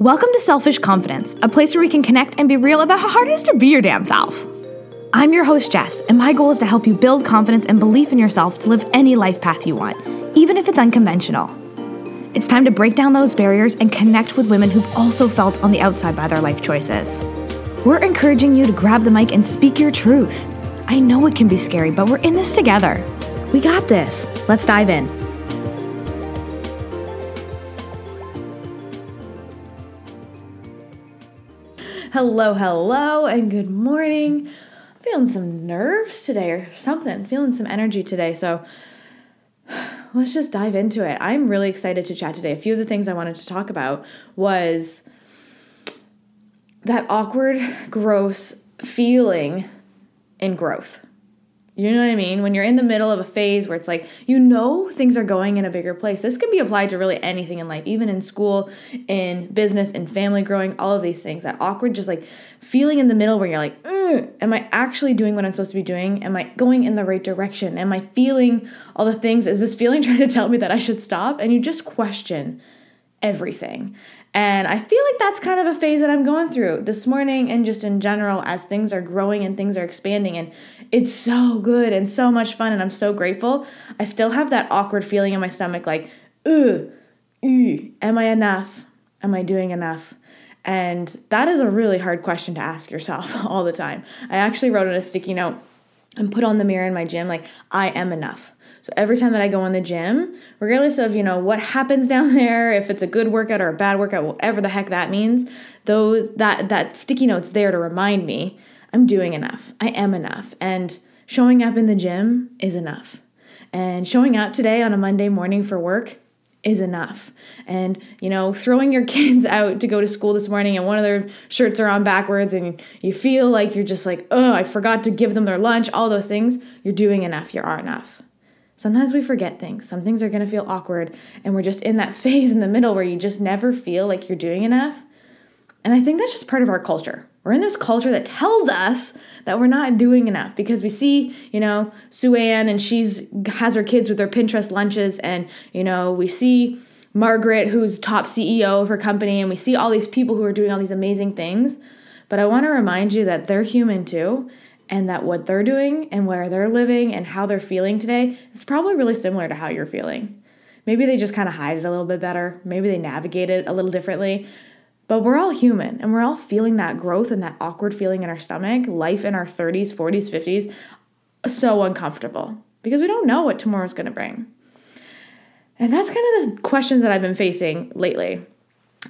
Welcome to Selfish Confidence, a place where we can connect and be real about how hard it is to be your damn self. I'm your host, Jess, and my goal is to help you build confidence and belief in yourself to live any life path you want, even if it's unconventional. It's time to break down those barriers and connect with women who've also felt on the outside by their life choices. We're encouraging you to grab the mic and speak your truth. I know it can be scary, but we're in this together. We got this. Let's dive in. Hello, hello, and good morning. I'm feeling some nerves today or something, feeling some energy today. So let's just dive into it. I'm really excited to chat today. A few of the things I wanted to talk about was that awkward, gross feeling in growth. You know what I mean? When you're in the middle of a phase where it's like, you know, things are going in a bigger place. This can be applied to really anything in life, even in school, in business, in family growing, all of these things. That awkward, just like feeling in the middle where you're like, am I actually doing what I'm supposed to be doing? Am I going in the right direction? Am I feeling all the things? Is this feeling trying to tell me that I should stop? And you just question everything. And I feel like that's kind of a phase that I'm going through this morning and just in general as things are growing and things are expanding. And it's so good and so much fun. And I'm so grateful. I still have that awkward feeling in my stomach like, ugh, ugh am I enough? Am I doing enough? And that is a really hard question to ask yourself all the time. I actually wrote on a sticky note and put on the mirror in my gym, like, I am enough. So every time that I go in the gym, regardless of, you know, what happens down there, if it's a good workout or a bad workout, whatever the heck that means, those that that sticky note's there to remind me I'm doing enough. I am enough. And showing up in the gym is enough. And showing up today on a Monday morning for work is enough. And, you know, throwing your kids out to go to school this morning and one of their shirts are on backwards and you feel like you're just like, oh, I forgot to give them their lunch, all those things, you're doing enough. You are enough. Sometimes we forget things. Some things are to feel awkward, and we're just in that phase in the middle where you just never feel like you're doing enough. And I think that's just part of our culture. We're in this culture that tells us that we're not doing enough because we see, you know, Sue Ann and she's has her kids with their Pinterest lunches, and you know, we see Margaret, who's top CEO of her company, and we see all these people who are doing all these amazing things. But I want to remind you that they're human too, and that what they're doing and where they're living and how they're feeling today is probably really similar to how you're feeling. Maybe they just kind of hide it a little bit better. Maybe they navigate it a little differently. But we're all human and we're all feeling that growth and that awkward feeling in our stomach, life in our 30s, 40s, 50s, so uncomfortable because we don't know what tomorrow's to bring. And that's kind of the questions that I've been facing lately.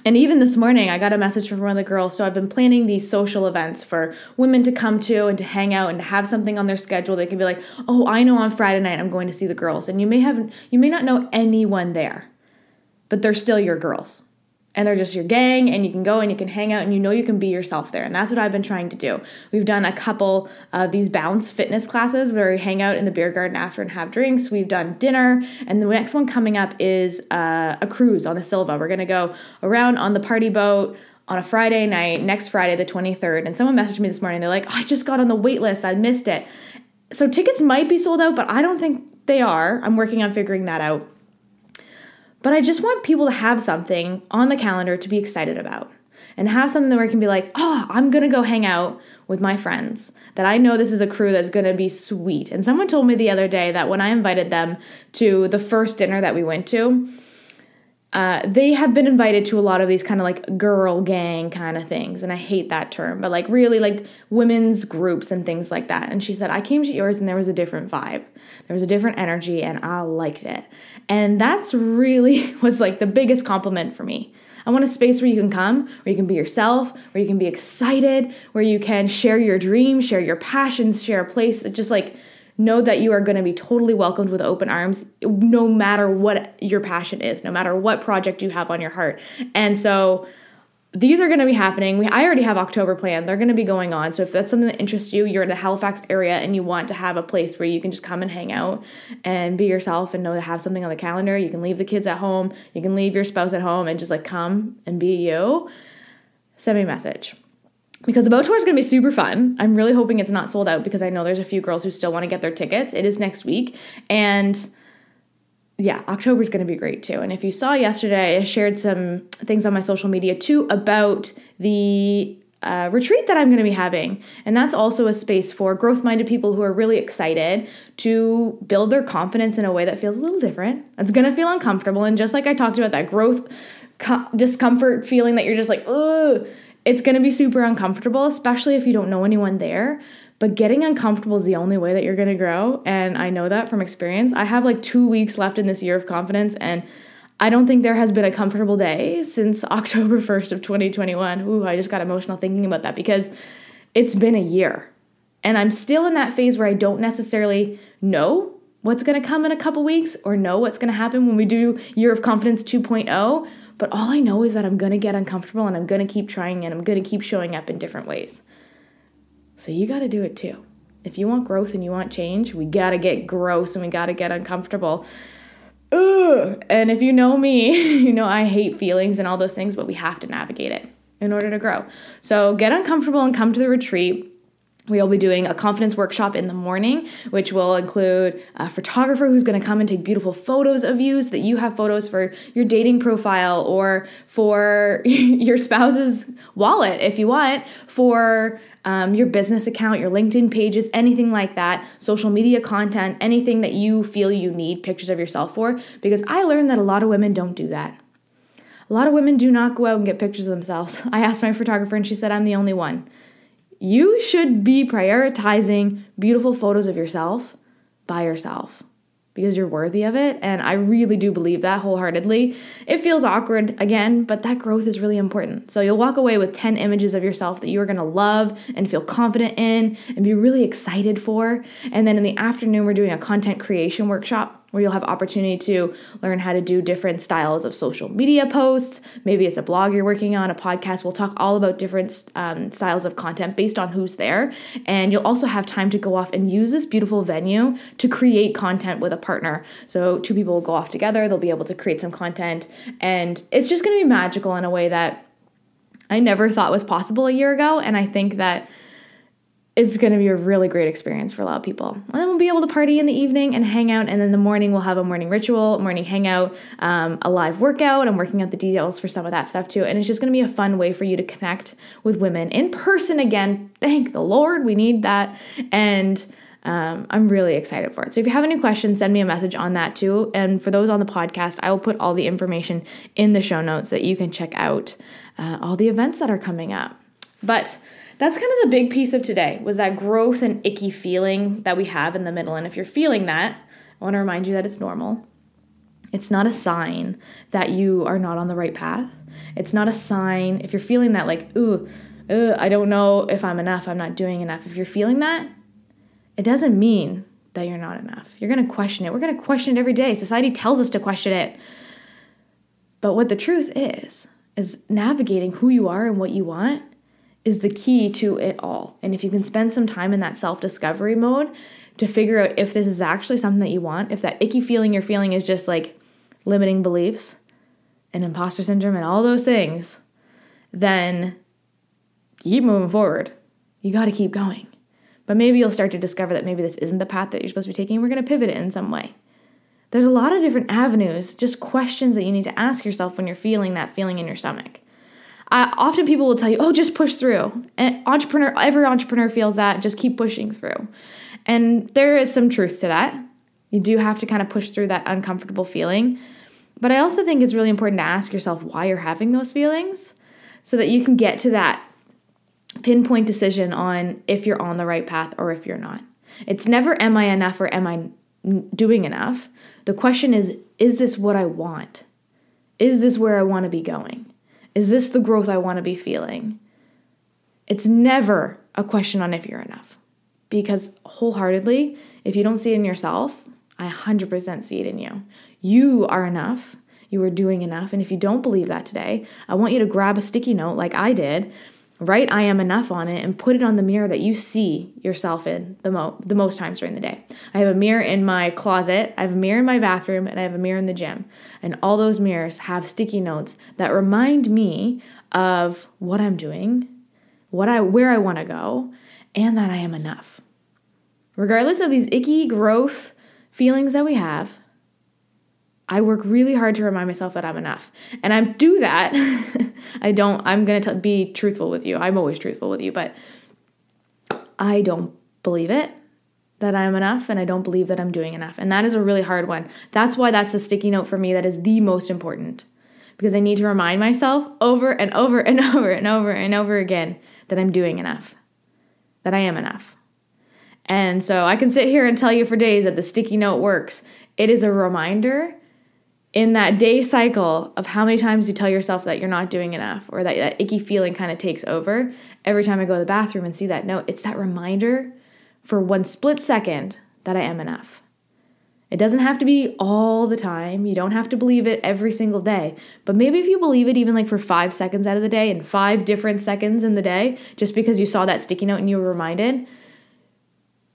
And even this morning, I got a message from one of the girls. So I've been planning these social events for women to come to and to hang out and to have something on their schedule. They can be like, "Oh, I know on Friday night I'm going to see the girls," and you may have you may not know anyone there, but they're still your girls and they're just your gang and you can go and you can hang out and you know you can be yourself there. And that's what i've been trying to do. We've done a couple of these bounce fitness classes where we hang out in the beer garden after and have drinks. We've done dinner. And the next one coming up is uh, a cruise on the silva. We're going to go around on the party boat on a friday night next friday the 23rd and someone messaged me this morning. They're like oh, i just got on the wait list. I missed it. So tickets might be sold out but i don't think they are. I'm working on figuring that out but I just want people to have something on the calendar to be excited about and have something where I can be like, oh, I'm gonna go hang out with my friends that I know this is a crew that's gonna be sweet. And someone told me the other day that when I invited them to the first dinner that we went to, uh, they have been invited to a lot of these kind of like girl gang kind of things. And I hate that term, but like really like women's groups and things like that. And she said, I came to yours and there was a different vibe. There was a different energy and I liked it. And that's really was like the biggest compliment for me. I want a space where you can come, where you can be yourself, where you can be excited, where you can share your dreams, share your passions, share a place that just like know that you are going to be totally welcomed with open arms no matter what your passion is no matter what project you have on your heart. And so these are going to be happening. We i already have october planned. They're going to be going on. So if that's something that interests you you're in the halifax area and you want to have a place where you can just come and hang out and be yourself and know to have something on the calendar you can leave the kids at home you can leave your spouse at home and just like come and be you send me a message because the boat tour is going to be super fun. I'm really hoping it's not sold out because I know there's a few girls who still want to get their tickets. It is next week. And yeah, October is going to be great too. And if you saw yesterday, I shared some things on my social media too about the uh, retreat that I'm going to be having. And that's also a space for growth minded people who are really excited to build their confidence in a way that feels a little different. It's going to feel uncomfortable. And just like I talked about that growth co- discomfort feeling that you're just like, ugh, it's going to be super uncomfortable, especially if you don't know anyone there. But getting uncomfortable is the only way that you're going to grow. And I know that from experience. I have like two weeks left in this year of confidence. And I don't think there has been a comfortable day since October 1st of 2021. Ooh, I just got emotional thinking about that because it's been a year. And I'm still in that phase where I don't necessarily know what's going to come in a couple weeks or know what's going to happen when we do Year of Confidence 2.0. But all I know is that I'm going to get uncomfortable and I'm going to keep trying and I'm going to keep showing up in different ways. So you got to do it too. If you want growth and you want change, we got to get gross and we got to get uncomfortable. Ugh. And if you know me, you know I hate feelings and all those things, but we have to navigate it in order to grow. So get uncomfortable and come to the retreat. We'll be doing a confidence workshop in the morning, which will include a photographer who's going to come and take beautiful photos of you so that you have photos for your dating profile or for your spouse's wallet if you want, for um, your business account, your LinkedIn pages, anything like that, social media content, anything that you feel you need pictures of yourself for. Because I learned that a lot of women don't do that. A lot of women do not go out and get pictures of themselves. I asked my photographer and she said, I'm the only one. You should be prioritizing beautiful photos of yourself by yourself because you're worthy of it. And I really do believe that wholeheartedly. It feels awkward again, but that growth is really important. So you'll walk away with 10 images of yourself that you are gonna love and feel confident in and be really excited for. And then in the afternoon, we're doing a content creation workshop where you'll have opportunity to learn how to do different styles of social media posts. Maybe it's a blog you're working on, a podcast. We'll talk all about different um, styles of content based on who's there. And you'll also have time to go off and use this beautiful venue to create content with a partner. So two people will go off together, they'll be able to create some content. And it's just gonna be magical in a way that I never thought was possible a year ago. And I think that it's going to be a really great experience for a lot of people. And then we'll be able to party in the evening and hang out. And then the morning, we'll have a morning ritual, morning hangout, um, a live workout. I'm working out the details for some of that stuff too. And it's just going to be a fun way for you to connect with women in person again. Thank the Lord, we need that. And um, I'm really excited for it. So if you have any questions, send me a message on that too. And for those on the podcast, I will put all the information in the show notes that you can check out uh, all the events that are coming up. But that's kind of the big piece of today was that growth and icky feeling that we have in the middle. And if you're feeling that, I want to remind you that it's normal. It's not a sign that you are not on the right path. It's not a sign if you're feeling that like, ooh, I don't know if I'm enough, I'm not doing enough. If you're feeling that, it doesn't mean that you're not enough. You're going to question it. We're going to question it every day. Society tells us to question it. But what the truth is, is navigating who you are and what you want is the key to it all. And if you can spend some time in that self discovery mode to figure out if this is actually something that you want, if that icky feeling you're feeling is just like limiting beliefs and imposter syndrome and all those things, then keep moving forward. You got to keep going. But maybe you'll start to discover that maybe this isn't the path that you're supposed to be taking. We're going to pivot it in some way. There's a lot of different avenues, just questions that you need to ask yourself when you're feeling that feeling in your stomach often people will tell you, "Oh, just push through." And entrepreneur, every entrepreneur feels that. Just keep pushing through, and there is some truth to that. You do have to kind of push through that uncomfortable feeling, but I also think it's really important to ask yourself why you're having those feelings, so that you can get to that pinpoint decision on if you're on the right path or if you're not. It's never am I enough or am I doing enough. The question is, is this what I want? Is this where I want to be going? Is this the growth I want to be feeling? It's never a question on if you're enough. Because wholeheartedly, if you don't see it in yourself, I 100% see it in you. You are enough. You are doing enough. And if you don't believe that today, I want you to grab a sticky note like I did write I am enough on it and put it on the mirror that you see yourself in the, mo- the most times during the day. I have a mirror in my closet, I have a mirror in my bathroom, and I have a mirror in the gym. And all those mirrors have sticky notes that remind me of what I'm doing, what I where I want to go, and that I am enough. Regardless of these icky growth feelings that we have, I work really hard to remind myself that I'm enough. And I do that. I don't, I'm going to be truthful with you. I'm always truthful with you, but I don't believe it that I'm enough and I don't believe that I'm doing enough. And that is a really hard one. That's why that's the sticky note for me that is the most important. Because I need to remind myself over and over and over and over and over again that I'm doing enough, that I am enough. And so I can sit here and tell you for days that the sticky note works. It is a reminder in that day cycle of how many times you tell yourself that you're not doing enough or that that icky feeling kind of takes over. Every time I go to the bathroom and see that note, it's that reminder for one split second that I am enough. It doesn't have to be all the time. You don't have to believe it every single day. But maybe if you believe it even like for five seconds out of the day and five different seconds in the day, just because you saw that sticky note and you were reminded,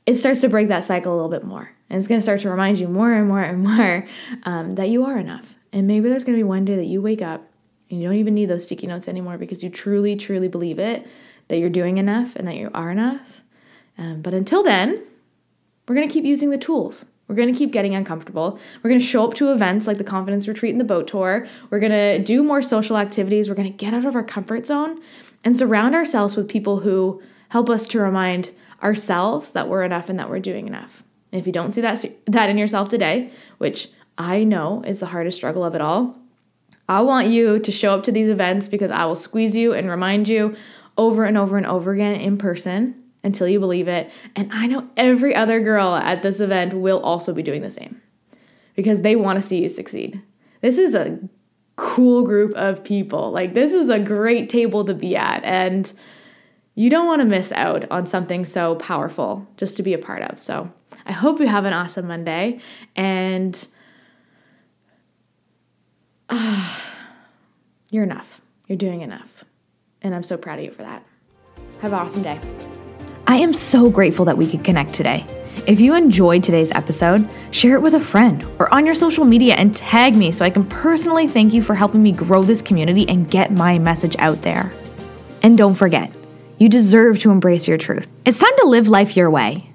it starts to break that cycle a little bit more. And it's going to start to remind you more and more and more um, that you are enough. And maybe there's going to be one day that you wake up and you don't even need those sticky notes anymore because you truly, truly believe it that you're doing enough and that you are enough. Um, but until then, we're going to keep using the tools. We're going to keep getting uncomfortable. We're going to show up to events like the confidence retreat and the boat tour. We're going to do more social activities. We're going to get out of our comfort zone and surround ourselves with people who help us to remind ourselves that we're enough and that we're doing enough. And if you don't see that that in yourself today, which I know is the hardest struggle of it all, I want you to show up to these events because I will squeeze you and remind you over and over and over again in person until you believe it. And I know every other girl at this event will also be doing the same because they want to see you succeed. This is a cool group of people. Like, this is a great table to be at. And you don't want to miss out on something so powerful just to be a part of. So, I hope you have an awesome Monday and uh, you're enough. You're doing enough. And I'm so proud of you for that. Have an awesome day. I am so grateful that we could connect today. If you enjoyed today's episode, share it with a friend or on your social media and tag me so I can personally thank you for helping me grow this community and get my message out there. And don't forget, you deserve to embrace your truth. It's time to live life your way.